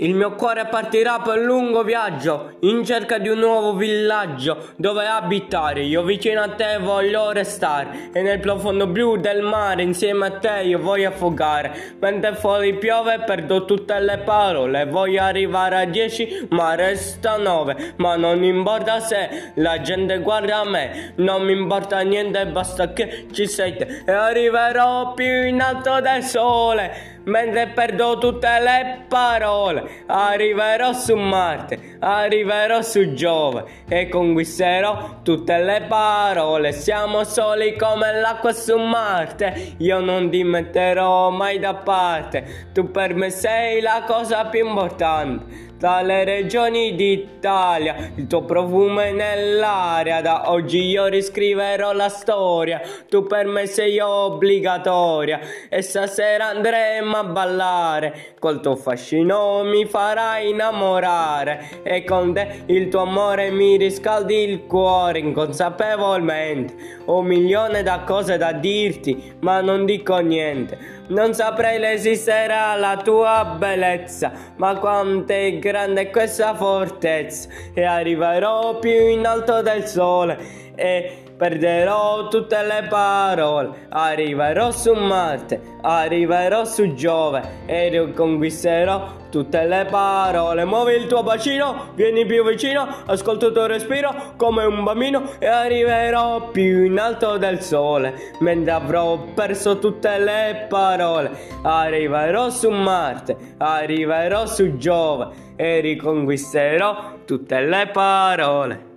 Il mio cuore partirà per un lungo viaggio in cerca di un nuovo villaggio dove abitare. Io vicino a te voglio restare e nel profondo blu del mare insieme a te io voglio affogare. Mentre fuori piove perdo tutte le parole. Voglio arrivare a 10 ma resta 9. Ma non importa se la gente guarda me. Non mi importa niente basta che ci sei te. E arriverò più in alto del sole mentre perdo tutte le parole. Arriverò su Marte, arriverò su Giove e conquisterò tutte le parole. Siamo soli come l'acqua su Marte, io non ti metterò mai da parte. Tu per me sei la cosa più importante dalle regioni d'Italia, il tuo profumo è nell'aria, da oggi io riscriverò la storia, tu per me sei obbligatoria e stasera andremo a ballare, col tuo fascino mi farai innamorare e con te il tuo amore mi riscaldi il cuore inconsapevolmente, ho un milione da cose da dirti ma non dico niente. Non saprei resisterà la tua bellezza, ma quanto è grande questa fortezza. E arriverò più in alto del sole e perderò tutte le parole. Arriverò su Marte, arriverò su Giove e riconquisterò tutte le parole. Muovi il tuo bacino, vieni più vicino, ascolto il tuo respiro come un bambino e arriverò più in alto del sole. Mentre avrò perso tutte le parole, arriverò su Marte, arriverò su Giove e riconquisterò tutte le parole.